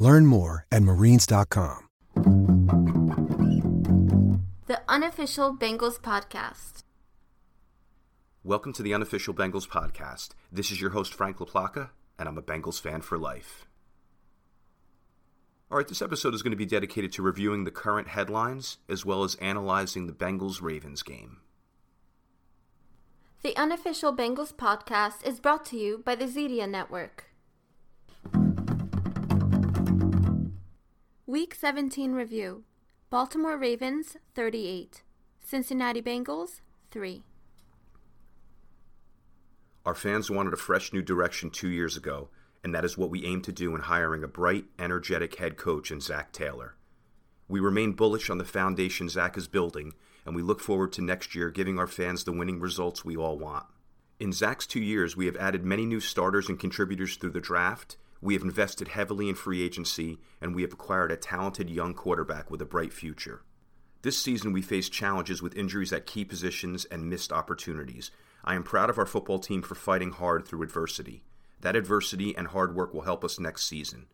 Learn more at marines.com. The unofficial Bengals podcast. Welcome to the unofficial Bengals podcast. This is your host, Frank LaPlaca, and I'm a Bengals fan for life. All right, this episode is going to be dedicated to reviewing the current headlines as well as analyzing the Bengals Ravens game. The unofficial Bengals podcast is brought to you by the Zedia Network. Week 17 review Baltimore Ravens 38, Cincinnati Bengals 3. Our fans wanted a fresh new direction two years ago, and that is what we aim to do in hiring a bright, energetic head coach in Zac Taylor. We remain bullish on the foundation Zac is building, and we look forward to next year giving our fans the winning results we all want. In Zac's two years, we have added many new starters and contributors through the draft we have invested heavily in free agency, and we have acquired a talented young quarterback with a bright future. This season, we faced challenges with injuries at key positions and missed opportunities. I am proud of our football team for fighting hard through adversity. That adversity and hard work will help us next season.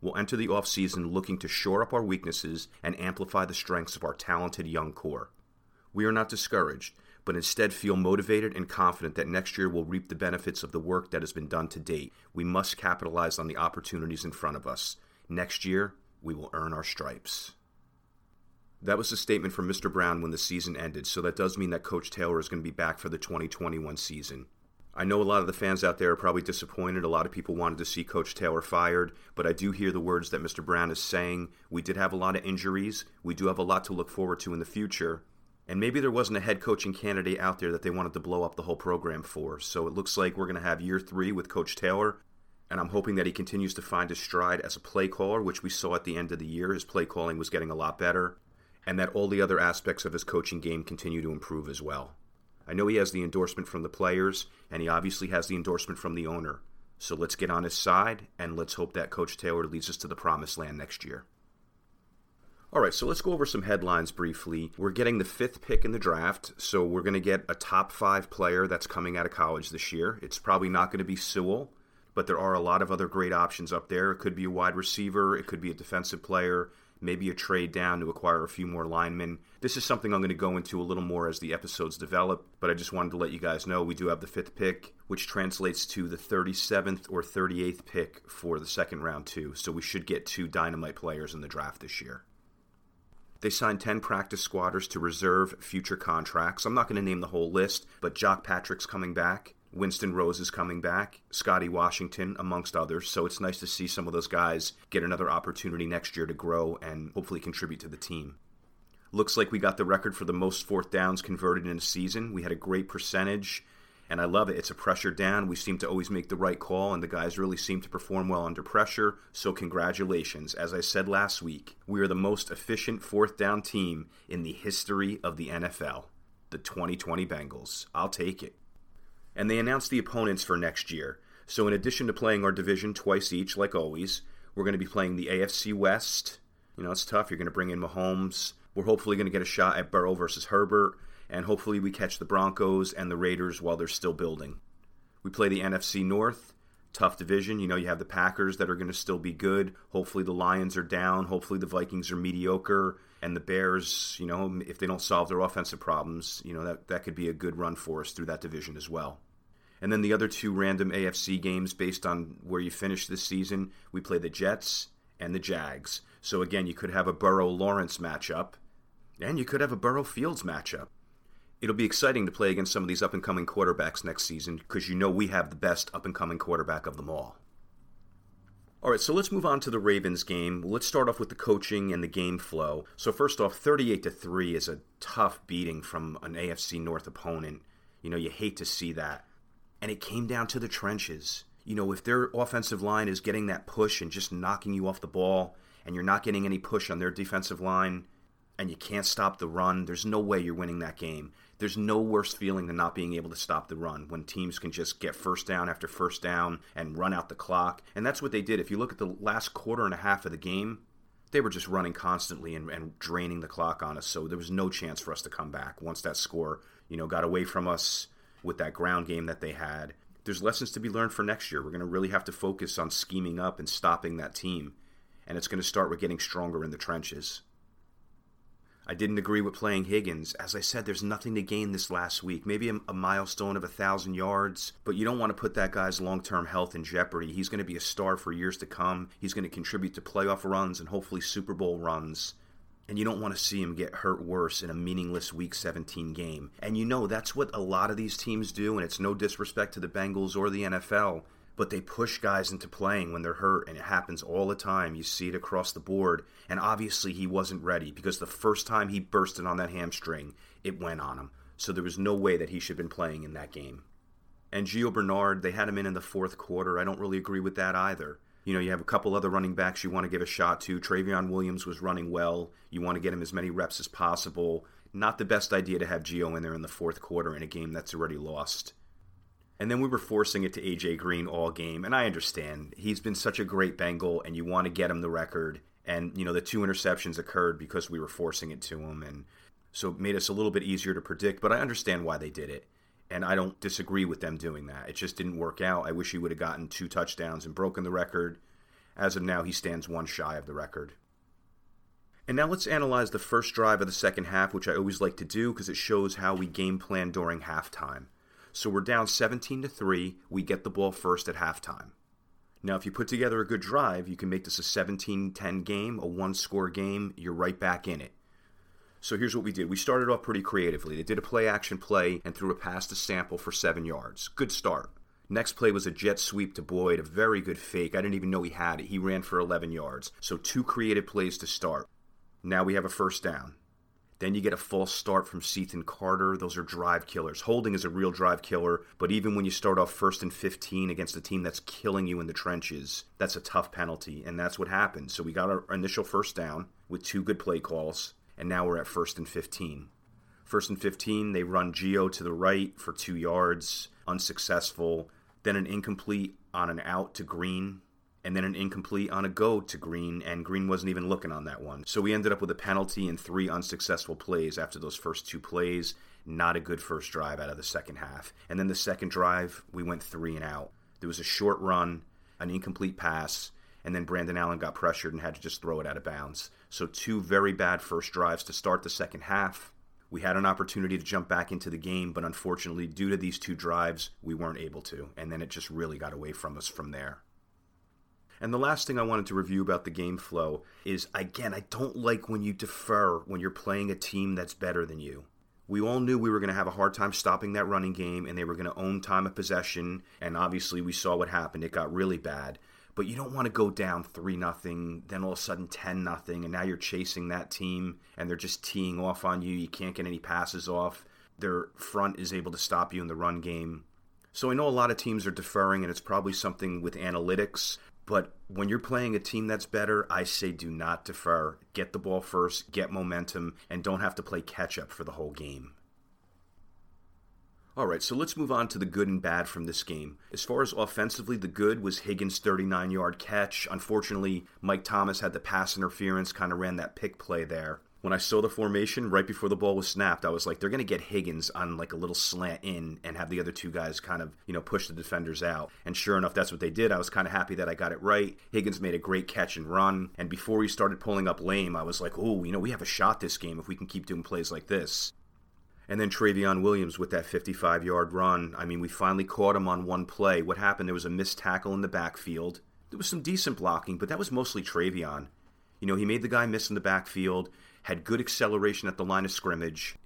We'll enter the offseason looking to shore up our weaknesses and amplify the strengths of our talented young core. We are not discouraged but instead feel motivated and confident that next year will reap the benefits of the work that has been done to date. We must capitalize on the opportunities in front of us. Next year, we will earn our stripes. That was a statement from Mr. Brown when the season ended, so that does mean that Coach Taylor is going to be back for the 2021 season. I know a lot of the fans out there are probably disappointed. A lot of people wanted to see Coach Taylor fired, but I do hear the words that Mr. Brown is saying. We did have a lot of injuries. We do have a lot to look forward to in the future. And maybe there wasn't a head coaching candidate out there that they wanted to blow up the whole program for. So it looks like we're going to have year three with Coach Taylor. And I'm hoping that he continues to find his stride as a play caller, which we saw at the end of the year. His play calling was getting a lot better. And that all the other aspects of his coaching game continue to improve as well. I know he has the endorsement from the players, and he obviously has the endorsement from the owner. So let's get on his side, and let's hope that Coach Taylor leads us to the promised land next year. All right, so let's go over some headlines briefly. We're getting the fifth pick in the draft, so we're going to get a top five player that's coming out of college this year. It's probably not going to be Sewell, but there are a lot of other great options up there. It could be a wide receiver, it could be a defensive player, maybe a trade down to acquire a few more linemen. This is something I'm going to go into a little more as the episodes develop, but I just wanted to let you guys know we do have the fifth pick, which translates to the 37th or 38th pick for the second round, too. So we should get two dynamite players in the draft this year. They signed 10 practice squatters to reserve future contracts. I'm not going to name the whole list, but Jacques Patrick's coming back. Winston Rose is coming back, Scotty Washington, amongst others. So it's nice to see some of those guys get another opportunity next year to grow and hopefully contribute to the team. Looks like we got the record for the most fourth downs converted in a season. We had a great percentage and I love it. It's a pressure down. We seem to always make the right call, and the guys really seem to perform well under pressure. So, congratulations. As I said last week, we are the most efficient fourth down team in the history of the NFL. The 2020 Bengals. I'll take it. And they announced the opponents for next year. So, in addition to playing our division twice each, like always, we're going to be playing the AFC West. You know, it's tough. You're going to bring in Mahomes. We're hopefully going to get a shot at Burrow versus Herbert and hopefully we catch the Broncos and the Raiders while they're still building. We play the NFC North, tough division. You know, you have the Packers that are going to still be good. Hopefully the Lions are down. Hopefully the Vikings are mediocre. And the Bears, you know, if they don't solve their offensive problems, you know, that, that could be a good run for us through that division as well. And then the other two random AFC games based on where you finish this season, we play the Jets and the Jags. So again, you could have a Burrow Lawrence matchup, and you could have a Burrow Fields matchup it'll be exciting to play against some of these up and coming quarterbacks next season because you know we have the best up and coming quarterback of them all. All right, so let's move on to the Ravens game. Let's start off with the coaching and the game flow. So first off, 38 to 3 is a tough beating from an AFC North opponent. You know, you hate to see that. And it came down to the trenches. You know, if their offensive line is getting that push and just knocking you off the ball, and you're not getting any push on their defensive line, and you can't stop the run, there's no way you're winning that game. There's no worse feeling than not being able to stop the run when teams can just get first down after first down and run out the clock. And that's what they did. If you look at the last quarter and a half of the game, they were just running constantly and, and draining the clock on us. So there was no chance for us to come back once that score, you know, got away from us with that ground game that they had. There's lessons to be learned for next year. We're going to really have to focus on scheming up and stopping that team. And it's going to start with getting stronger in the trenches. I didn't agree with playing Higgins. As I said, there's nothing to gain this last week. Maybe a, a milestone of a thousand yards, but you don't want to put that guy's long term health in jeopardy. He's going to be a star for years to come. He's going to contribute to playoff runs and hopefully Super Bowl runs. And you don't want to see him get hurt worse in a meaningless Week 17 game. And you know that's what a lot of these teams do, and it's no disrespect to the Bengals or the NFL but they push guys into playing when they're hurt, and it happens all the time. You see it across the board, and obviously he wasn't ready because the first time he bursted on that hamstring, it went on him. So there was no way that he should have been playing in that game. And Gio Bernard, they had him in in the fourth quarter. I don't really agree with that either. You know, you have a couple other running backs you want to give a shot to. Trayveon Williams was running well. You want to get him as many reps as possible. Not the best idea to have Gio in there in the fourth quarter in a game that's already lost. And then we were forcing it to AJ Green all game. And I understand. He's been such a great Bengal, and you want to get him the record. And, you know, the two interceptions occurred because we were forcing it to him. And so it made us a little bit easier to predict. But I understand why they did it. And I don't disagree with them doing that. It just didn't work out. I wish he would have gotten two touchdowns and broken the record. As of now, he stands one shy of the record. And now let's analyze the first drive of the second half, which I always like to do because it shows how we game plan during halftime. So we're down 17 to 3. We get the ball first at halftime. Now, if you put together a good drive, you can make this a 17 10 game, a one score game. You're right back in it. So here's what we did. We started off pretty creatively. They did a play action play and threw a pass to Sample for seven yards. Good start. Next play was a jet sweep to Boyd, a very good fake. I didn't even know he had it. He ran for 11 yards. So two creative plays to start. Now we have a first down. Then you get a false start from Cethan Carter. Those are drive killers. Holding is a real drive killer, but even when you start off first and 15 against a team that's killing you in the trenches, that's a tough penalty, and that's what happened. So we got our initial first down with two good play calls, and now we're at first and 15. First and 15, they run Gio to the right for two yards, unsuccessful. Then an incomplete on an out to Green and then an incomplete on a go to Green, and Green wasn't even looking on that one. So we ended up with a penalty and three unsuccessful plays after those first two plays. Not a good first drive out of the second half. And then the second drive, we went three and out. There was a short run, an incomplete pass, and then Brandon Allen got pressured and had to just throw it out of bounds. So two very bad first drives to start the second half. We had an opportunity to jump back into the game, but unfortunately, due to these two drives, we weren't able to. And then it just really got away from us from there. And the last thing I wanted to review about the game flow is again, I don't like when you defer when you're playing a team that's better than you. We all knew we were going to have a hard time stopping that running game and they were going to own time of possession. And obviously, we saw what happened. It got really bad. But you don't want to go down 3 nothing, then all of a sudden 10 nothing, and now you're chasing that team and they're just teeing off on you. You can't get any passes off. Their front is able to stop you in the run game. So I know a lot of teams are deferring, and it's probably something with analytics. But when you're playing a team that's better, I say do not defer. Get the ball first, get momentum, and don't have to play catch up for the whole game. All right, so let's move on to the good and bad from this game. As far as offensively, the good was Higgins' 39 yard catch. Unfortunately, Mike Thomas had the pass interference, kind of ran that pick play there when I saw the formation right before the ball was snapped, I was like, they're going to get Higgins on like a little slant in and have the other two guys kind of, you know, push the defenders out. And sure enough, that's what they did. I was kind of happy that I got it right. Higgins made a great catch and run. And before he started pulling up lame, I was like, oh, you know, we have a shot this game if we can keep doing plays like this. And then Trayveon Williams with that 55 yard run. I mean, we finally caught him on one play. What happened? There was a missed tackle in the backfield. There was some decent blocking, but that was mostly Trayveon. You know, he made the guy miss in the backfield had good acceleration at the line of scrimmage.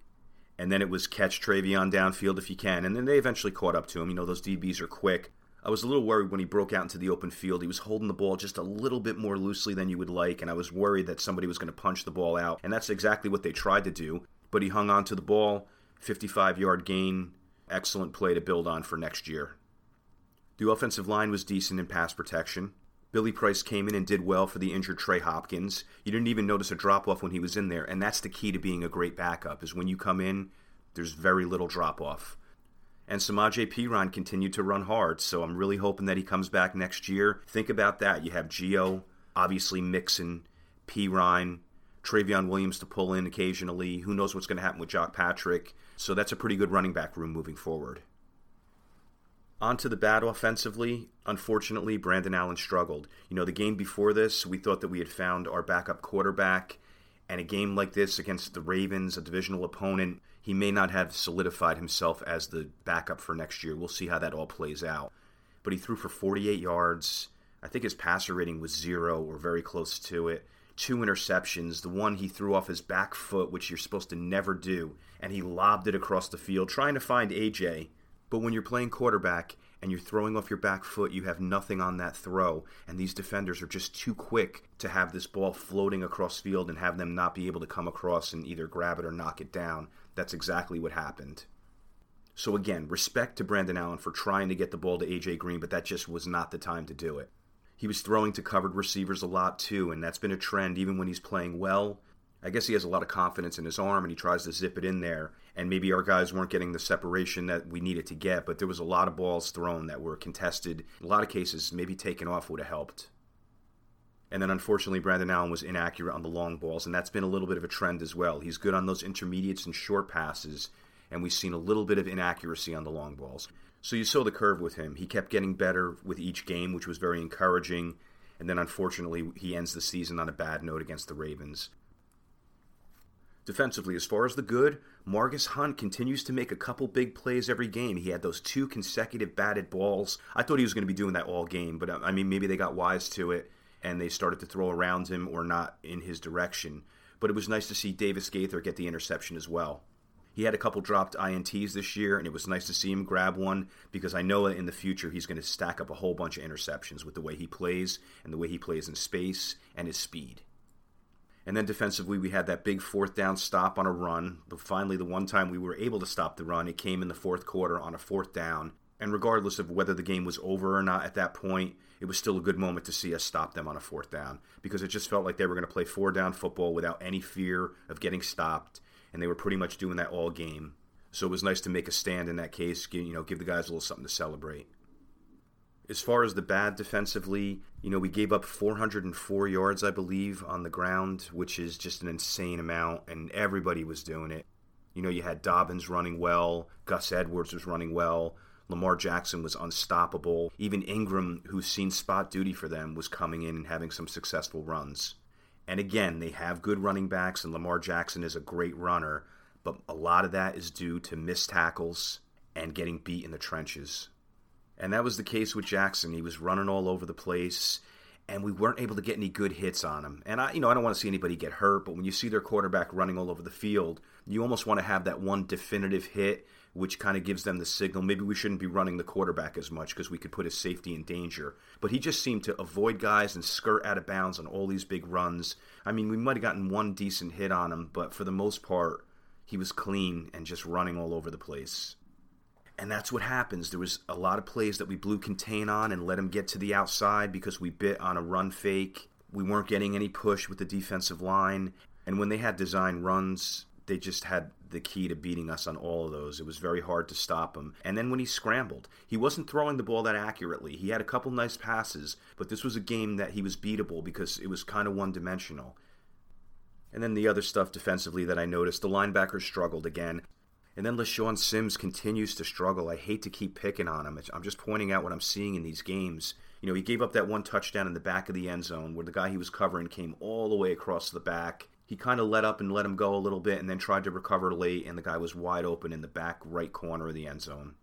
And then it was catch Trayveon downfield if you can. And then they eventually caught up to him. You know, those DBs are quick. I was a little worried when he broke out into the open field. He was holding the ball just a little bit more loosely than you would like, and I was worried that somebody was going to punch the ball out. And that's exactly what they tried to do. But he hung on to the ball, 55 yard gain, excellent play to build on for next year. The offensive line was decent in pass protection. Billy Price came in and did well for the injured Trey Hopkins. You didn't even notice a drop off when he was in there, and that's the key to being a great backup is when you come in, there's very little drop off. And Samaje Perine continued to run hard, so I'm really hoping that he comes back next year. Think about that. You have Gio, obviously Mixon, Perine, Trayveon Williams to pull in occasionally. Who knows what's going to happen with Jacques Patrick? So that's a pretty good running back room moving forward. On to the bad offensively. Unfortunately, Brandon Allen struggled. You know, the game before this, we thought that we had found our backup quarterback. And a game like this against the Ravens, a divisional opponent, he may not have solidified himself as the backup for next year. We'll see how that all plays out. But he threw for 48 yards. I think his passer rating was zero or very close to it. Two interceptions. The one he threw off his back foot, which you're supposed to never do, and he lobbed it across the field trying to find AJ but when you're playing quarterback and you're throwing off your back foot, you have nothing on that throw, and these defenders are just too quick to have this ball floating across field and have them not be able to come across and either grab it or knock it down. That's exactly what happened. So again, respect to Brandon Allen for trying to get the ball to AJ Green, but that just was not the time to do it. He was throwing to covered receivers a lot too, and that's been a trend even when he's playing well. I guess he has a lot of confidence in his arm and he tries to zip it in there. And maybe our guys weren't getting the separation that we needed to get, but there was a lot of balls thrown that were contested. A lot of cases, maybe taken off would have helped. And then unfortunately, Brandon Allen was inaccurate on the long balls, and that's been a little bit of a trend as well. He's good on those intermediates and short passes, and we've seen a little bit of inaccuracy on the long balls. So you saw the curve with him. He kept getting better with each game, which was very encouraging. And then unfortunately, he ends the season on a bad note against the Ravens. Defensively, as far as the good, Margus Hunt continues to make a couple big plays every game. He had those two consecutive batted balls. I thought he was going to be doing that all game, but I mean, maybe they got wise to it and they started to throw around him or not in his direction. But it was nice to see Davis Gaither get the interception as well. He had a couple dropped INTs this year, and it was nice to see him grab one because I know in the future he's going to stack up a whole bunch of interceptions with the way he plays and the way he plays in space and his speed. And then defensively, we had that big fourth down stop on a run. But finally, the one time we were able to stop the run, it came in the fourth quarter on a fourth down. And regardless of whether the game was over or not at that point, it was still a good moment to see us stop them on a fourth down because it just felt like they were going to play four down football without any fear of getting stopped. And they were pretty much doing that all game. So it was nice to make a stand in that case, you know, give the guys a little something to celebrate. As far as the bad defensively, you know, we gave up 404 yards, I believe, on the ground, which is just an insane amount, and everybody was doing it. You know, you had Dobbins running well, Gus Edwards was running well, Lamar Jackson was unstoppable. Even Ingram, who's seen spot duty for them, was coming in and having some successful runs. And again, they have good running backs, and Lamar Jackson is a great runner, but a lot of that is due to missed tackles and getting beat in the trenches. And that was the case with Jackson. He was running all over the place, and we weren't able to get any good hits on him. And I, you know, I don't want to see anybody get hurt, but when you see their quarterback running all over the field, you almost want to have that one definitive hit, which kind of gives them the signal. Maybe we shouldn't be running the quarterback as much because we could put his safety in danger. But he just seemed to avoid guys and skirt out of bounds on all these big runs. I mean, we might have gotten one decent hit on him, but for the most part, he was clean and just running all over the place. And that's what happens. There was a lot of plays that we blew contain on and let him get to the outside because we bit on a run fake. We weren't getting any push with the defensive line. And when they had design runs, they just had the key to beating us on all of those. It was very hard to stop him. And then when he scrambled, he wasn't throwing the ball that accurately. He had a couple nice passes, but this was a game that he was beatable because it was kind of one dimensional. And then the other stuff defensively that I noticed, the linebackers struggled again. And then LeShaun Sims continues to struggle. I hate to keep picking on him. I'm just pointing out what I'm seeing in these games. You know, he gave up that one touchdown in the back of the end zone where the guy he was covering came all the way across the back. He kind of let up and let him go a little bit and then tried to recover late, and the guy was wide open in the back right corner of the end zone.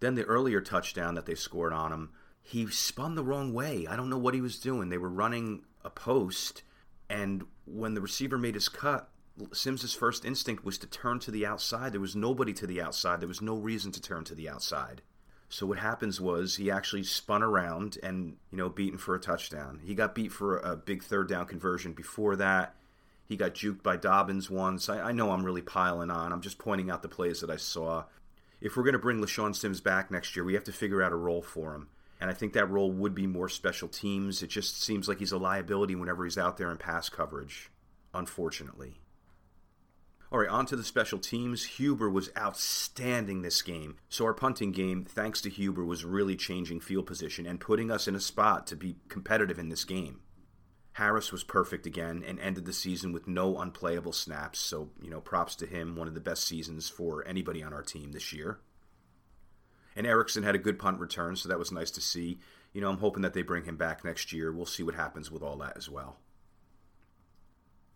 Then the earlier touchdown that they scored on him, he spun the wrong way. I don't know what he was doing. They were running a post, and when the receiver made his cut, Sims's first instinct was to turn to the outside. There was nobody to the outside. There was no reason to turn to the outside. So what happens was he actually spun around and you know beaten for a touchdown. He got beat for a big third down conversion before that. He got juked by Dobbins once. I, I know I'm really piling on. I'm just pointing out the plays that I saw. If we're going to bring LeShaun Sims back next year, we have to figure out a role for him. And I think that role would be more special teams. It just seems like he's a liability whenever he's out there in pass coverage, unfortunately. All right, on to the special teams. Huber was outstanding this game. So, our punting game, thanks to Huber, was really changing field position and putting us in a spot to be competitive in this game. Harris was perfect again and ended the season with no unplayable snaps. So, you know, props to him. One of the best seasons for anybody on our team this year. And Erickson had a good punt return, so that was nice to see. You know, I'm hoping that they bring him back next year. We'll see what happens with all that as well.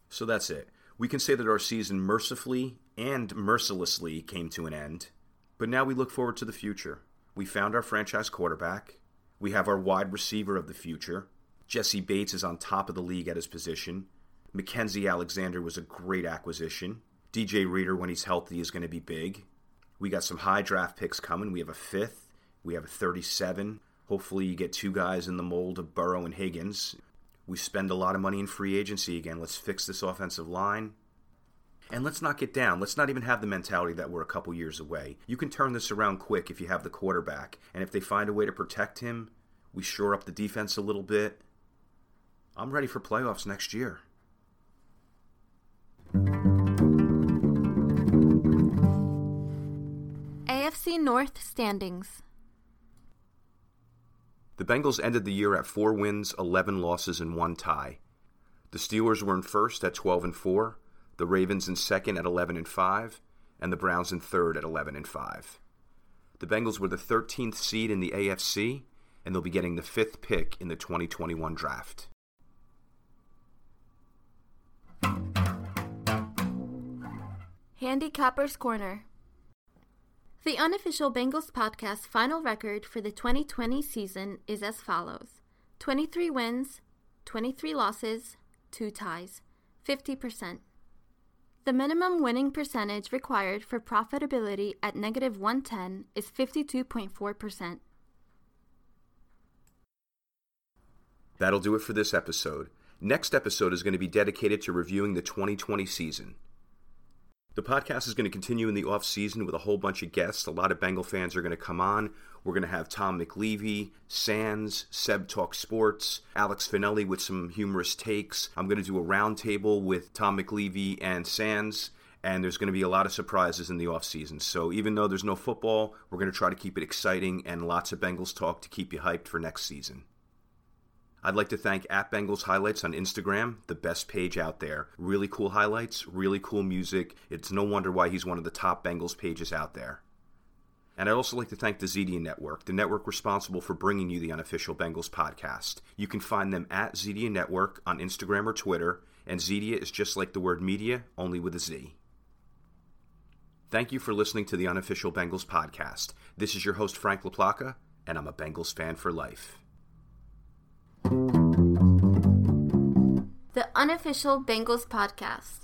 So that's it. We can say that our season mercifully and mercilessly came to an end. But now we look forward to the future. We found our franchise quarterback. We have our wide receiver of the future. Jessie Bates is on top of the league at his position. Mackensie Alexander was a great acquisition. DJ Reader, when he's healthy, is going to be big. We got some high draft picks coming. We have a fifth. We have a 37. Hopefully, you get two guys in the mold of Burrow and Higgins. We spend a lot of money in free agency again. Let's fix this offensive line. And let's not get down. Let's not even have the mentality that we're a couple years away. You can turn this around quick if you have the quarterback. And if they find a way to protect him, we shore up the defense a little bit. I'm ready for playoffs next year. AFC North standings. The Bengals ended the year at 4 wins, 11 losses and 1 tie. The Steelers were in first at 12 and 4, the Ravens in second at 11 and 5, and the Browns in third at 11 and 5. The Bengals were the 13th seed in the AFC and they'll be getting the 5th pick in the 2021 draft. Handicapper's Corner. The unofficial Bengals podcast final record for the 2020 season is as follows 23 wins, 23 losses, 2 ties, 50%. The minimum winning percentage required for profitability at negative 110 is 52.4%. That'll do it for this episode. Next episode is going to be dedicated to reviewing the 2020 season. The podcast is going to continue in the off season with a whole bunch of guests. A lot of Bengal fans are going to come on. We're going to have Tom McLeavy, Sands, Seb Talk Sports, Alex Finelli with some humorous takes. I'm going to do a roundtable with Tom McLeavy and Sands. And there's going to be a lot of surprises in the off season. So even though there's no football, we're going to try to keep it exciting and lots of Bengals talk to keep you hyped for next season. I'd like to thank at Bengals Highlights on Instagram, the best page out there. Really cool highlights, really cool music. It's no wonder why he's one of the top Bengals pages out there. And I'd also like to thank the Zedia Network, the network responsible for bringing you the unofficial Bengals podcast. You can find them at Zedia Network on Instagram or Twitter, and Zedia is just like the word media, only with a Z. Thank you for listening to the unofficial Bengals podcast. This is your host, Frank LaPlaca, and I'm a Bengals fan for life. The unofficial Bengals podcast.